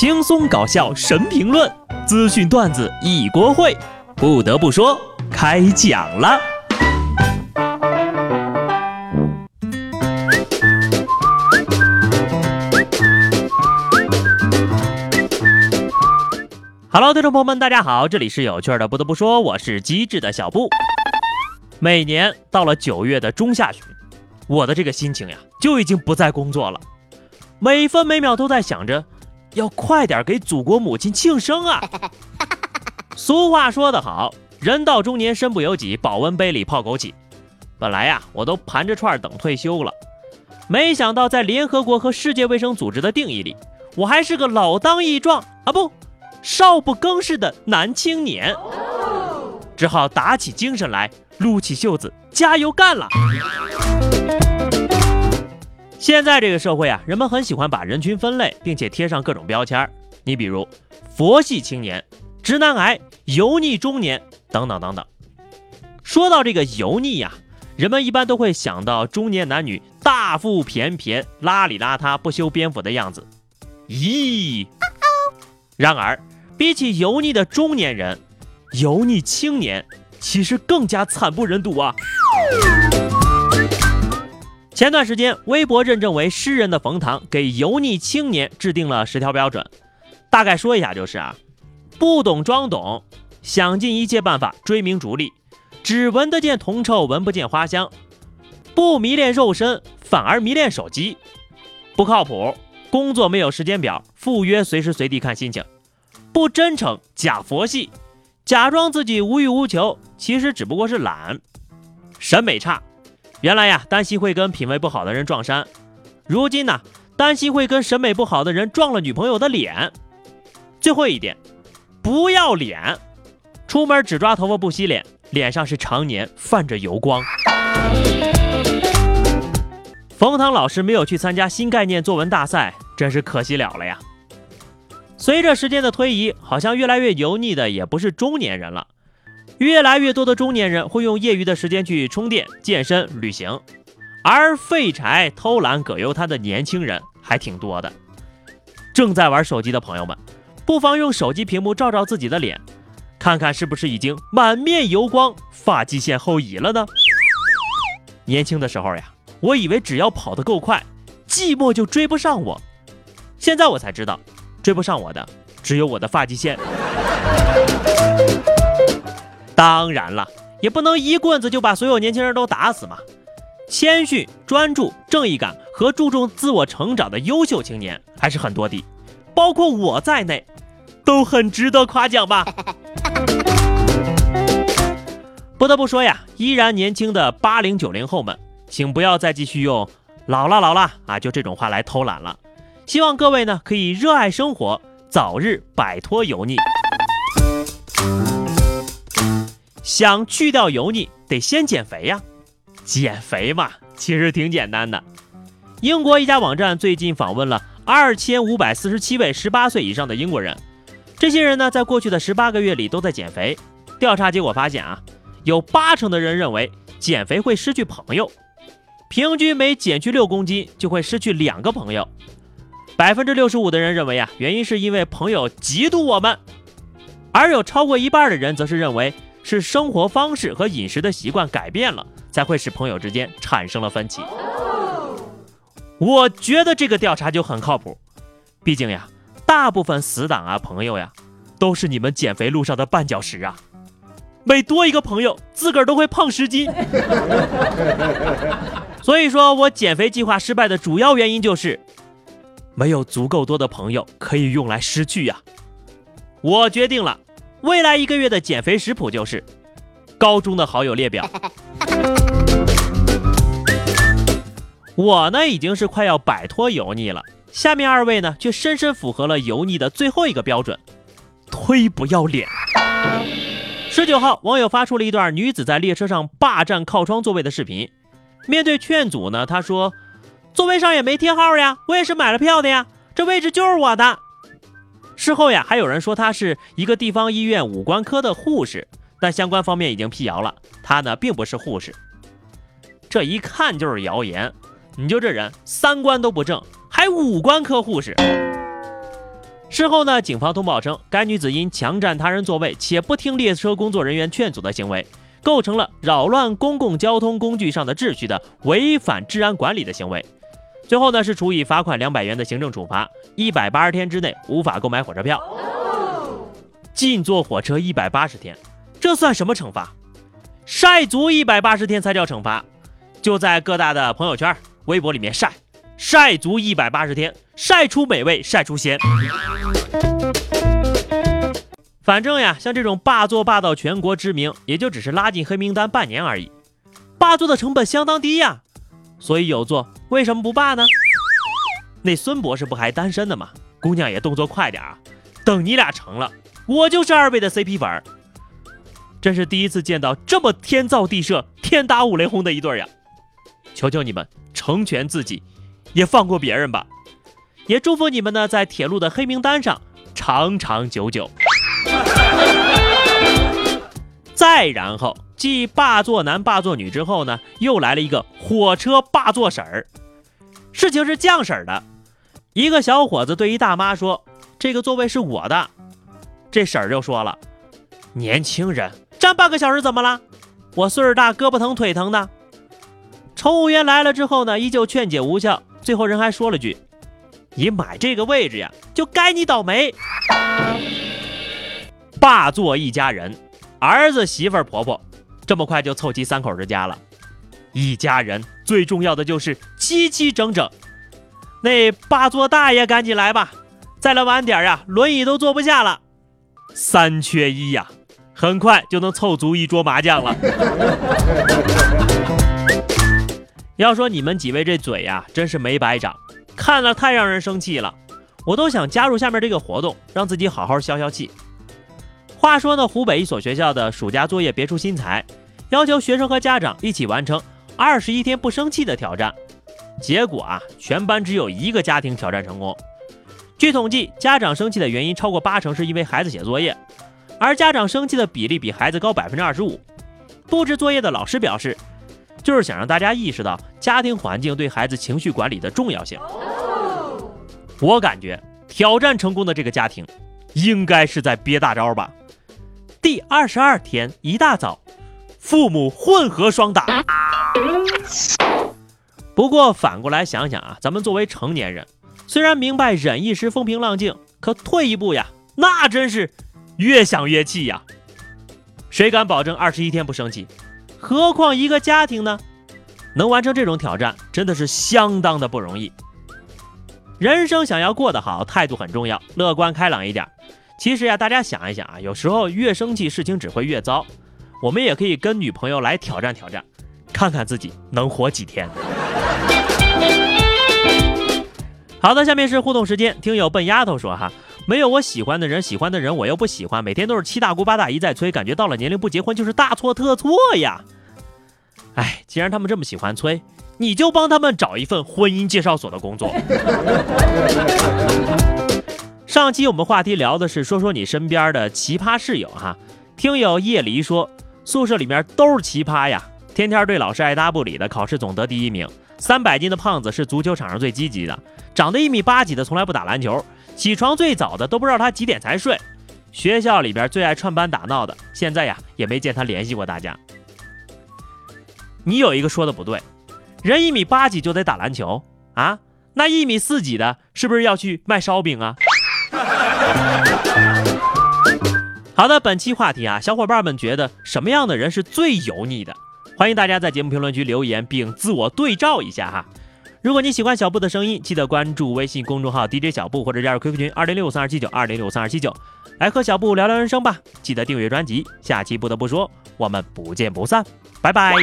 轻松搞笑神评论，资讯段子一锅烩。不得不说，开讲了。Hello，听众朋友们，大家好，这里是有趣的。不得不说，我是机智的小布。每年到了九月的中下旬，我的这个心情呀，就已经不再工作了，每分每秒都在想着，要快点给祖国母亲庆生啊！俗话说得好，人到中年身不由己，保温杯里泡枸杞。本来呀，我都盘着串等退休了，没想到在联合国和世界卫生组织的定义里，我还是个老当益壮啊不，少不更事的男青年，只好打起精神来。撸起袖子，加油干了！现在这个社会啊，人们很喜欢把人群分类，并且贴上各种标签儿。你比如佛系青年、直男癌、油腻中年等等等等。说到这个油腻呀，人们一般都会想到中年男女大腹便便、邋里邋遢、不修边幅的样子。咦？然而，比起油腻的中年人，油腻青年。其实更加惨不忍睹啊！前段时间，微博认证为诗人的冯唐给油腻青年制定了十条标准，大概说一下就是啊，不懂装懂，想尽一切办法追名逐利，只闻得见铜臭，闻不见花香，不迷恋肉身，反而迷恋手机，不靠谱，工作没有时间表，赴约随时随地看心情，不真诚，假佛系。假装自己无欲无求，其实只不过是懒。审美差，原来呀，丹西会跟品味不好的人撞衫，如今呢，丹西会跟审美不好的人撞了女朋友的脸。最后一点，不要脸，出门只抓头发不洗脸，脸上是常年泛着油光。冯唐老师没有去参加新概念作文大赛，真是可惜了了呀。随着时间的推移，好像越来越油腻的也不是中年人了，越来越多的中年人会用业余的时间去充电、健身、旅行，而废柴、偷懒、葛优瘫的年轻人还挺多的。正在玩手机的朋友们，不妨用手机屏幕照照自己的脸，看看是不是已经满面油光、发际线后移了呢？年轻的时候呀，我以为只要跑得够快，寂寞就追不上我，现在我才知道。追不上我的，只有我的发际线。当然了，也不能一棍子就把所有年轻人都打死嘛。谦逊、专注、正义感和注重自我成长的优秀青年还是很多的，包括我在内，都很值得夸奖吧。不得不说呀，依然年轻的八零九零后们，请不要再继续用“老了老了”啊，就这种话来偷懒了。希望各位呢可以热爱生活，早日摆脱油腻。想去掉油腻，得先减肥呀。减肥嘛，其实挺简单的。英国一家网站最近访问了二千五百四十七位十八岁以上的英国人，这些人呢，在过去的十八个月里都在减肥。调查结果发现啊，有八成的人认为减肥会失去朋友，平均每减去六公斤就会失去两个朋友。百分之六十五的人认为啊，原因是因为朋友嫉妒我们，而有超过一半的人则是认为是生活方式和饮食的习惯改变了，才会使朋友之间产生了分歧。我觉得这个调查就很靠谱，毕竟呀，大部分死党啊朋友呀，都是你们减肥路上的绊脚石啊，每多一个朋友，自个儿都会胖十斤。所以说我减肥计划失败的主要原因就是。没有足够多的朋友可以用来失去呀！我决定了，未来一个月的减肥食谱就是高中的好友列表。我呢已经是快要摆脱油腻了，下面二位呢却深深符合了油腻的最后一个标准：忒不要脸。十九号，网友发出了一段女子在列车上霸占靠窗座位的视频，面对劝阻呢，她说。座位上也没贴号呀，我也是买了票的呀，这位置就是我的。事后呀，还有人说他是一个地方医院五官科的护士，但相关方面已经辟谣了，他呢并不是护士。这一看就是谣言，你就这人三观都不正，还五官科护士。事后呢，警方通报称，该女子因强占他人座位且不听列车工作人员劝阻的行为，构成了扰乱公共交通工具上的秩序的违反治安管理的行为。最后呢，是处以罚款两百元的行政处罚，一百八十天之内无法购买火车票，禁坐火车一百八十天，这算什么惩罚？晒足一百八十天才叫惩罚，就在各大的朋友圈、微博里面晒，晒足一百八十天，晒出美味，晒出鲜。反正呀，像这种霸座霸到全国知名，也就只是拉进黑名单半年而已，霸座的成本相当低呀。所以有座为什么不霸呢？那孙博士不还单身的吗？姑娘也动作快点啊！等你俩成了，我就是二位的 CP 粉。真是第一次见到这么天造地设、天打五雷轰的一对呀！求求你们成全自己，也放过别人吧。也祝福你们呢，在铁路的黑名单上长长久久。再然后。继霸座男、霸座女之后呢，又来了一个火车霸座婶儿。事情是这样式儿的：一个小伙子对一大妈说：“这个座位是我的。”这婶儿就说了：“年轻人站半个小时怎么了？我岁数大，胳膊疼腿疼的。”乘务员来了之后呢，依旧劝解无效，最后人还说了句：“你买这个位置呀，就该你倒霉。”霸座一家人，儿子、媳妇儿、婆婆。这么快就凑齐三口之家了，一家人最重要的就是齐齐整整。那霸座大爷赶紧来吧，再来晚点呀，轮椅都坐不下了。三缺一呀，很快就能凑足一桌麻将了。要说你们几位这嘴呀，真是没白长，看了太让人生气了。我都想加入下面这个活动，让自己好好消消气。话说呢，湖北一所学校的暑假作业别出心裁，要求学生和家长一起完成二十一天不生气的挑战。结果啊，全班只有一个家庭挑战成功。据统计，家长生气的原因超过八成是因为孩子写作业，而家长生气的比例比孩子高百分之二十五。布置作业的老师表示，就是想让大家意识到家庭环境对孩子情绪管理的重要性。我感觉挑战成功的这个家庭，应该是在憋大招吧。第二十二天一大早，父母混合双打。不过反过来想想啊，咱们作为成年人，虽然明白忍一时风平浪静，可退一步呀，那真是越想越气呀。谁敢保证二十一天不生气？何况一个家庭呢？能完成这种挑战，真的是相当的不容易。人生想要过得好，态度很重要，乐观开朗一点。其实呀，大家想一想啊，有时候越生气，事情只会越糟。我们也可以跟女朋友来挑战挑战，看看自己能活几天。好的，下面是互动时间。听友笨丫头说哈，没有我喜欢的人，喜欢的人我又不喜欢，每天都是七大姑八大姨在催，感觉到了年龄不结婚就是大错特错呀。哎，既然他们这么喜欢催，你就帮他们找一份婚姻介绍所的工作。上期我们话题聊的是说说你身边的奇葩室友哈，听友叶离说宿舍里面都是奇葩呀，天天对老师爱答不理的，考试总得第一名，三百斤的胖子是足球场上最积极的，长得一米八几的从来不打篮球，起床最早的都不知道他几点才睡，学校里边最爱串班打闹的，现在呀也没见他联系过大家。你有一个说的不对，人一米八几就得打篮球。啊？那一米四几的是不是要去卖烧饼啊？好的，本期话题啊，小伙伴们觉得什么样的人是最油腻的？欢迎大家在节目评论区留言并自我对照一下哈。如果你喜欢小布的声音，记得关注微信公众号 DJ 小布或者加入 QQ 群二零六三二七九二零六三二七九，来和小布聊聊人生吧。记得订阅专辑，下期不得不说，我们不见不散，拜拜。